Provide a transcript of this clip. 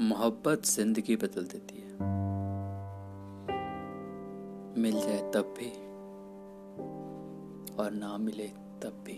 मोहब्बत ज़िंदगी बदल देती है। मिल जाए तब भी और ना मिले तब भी।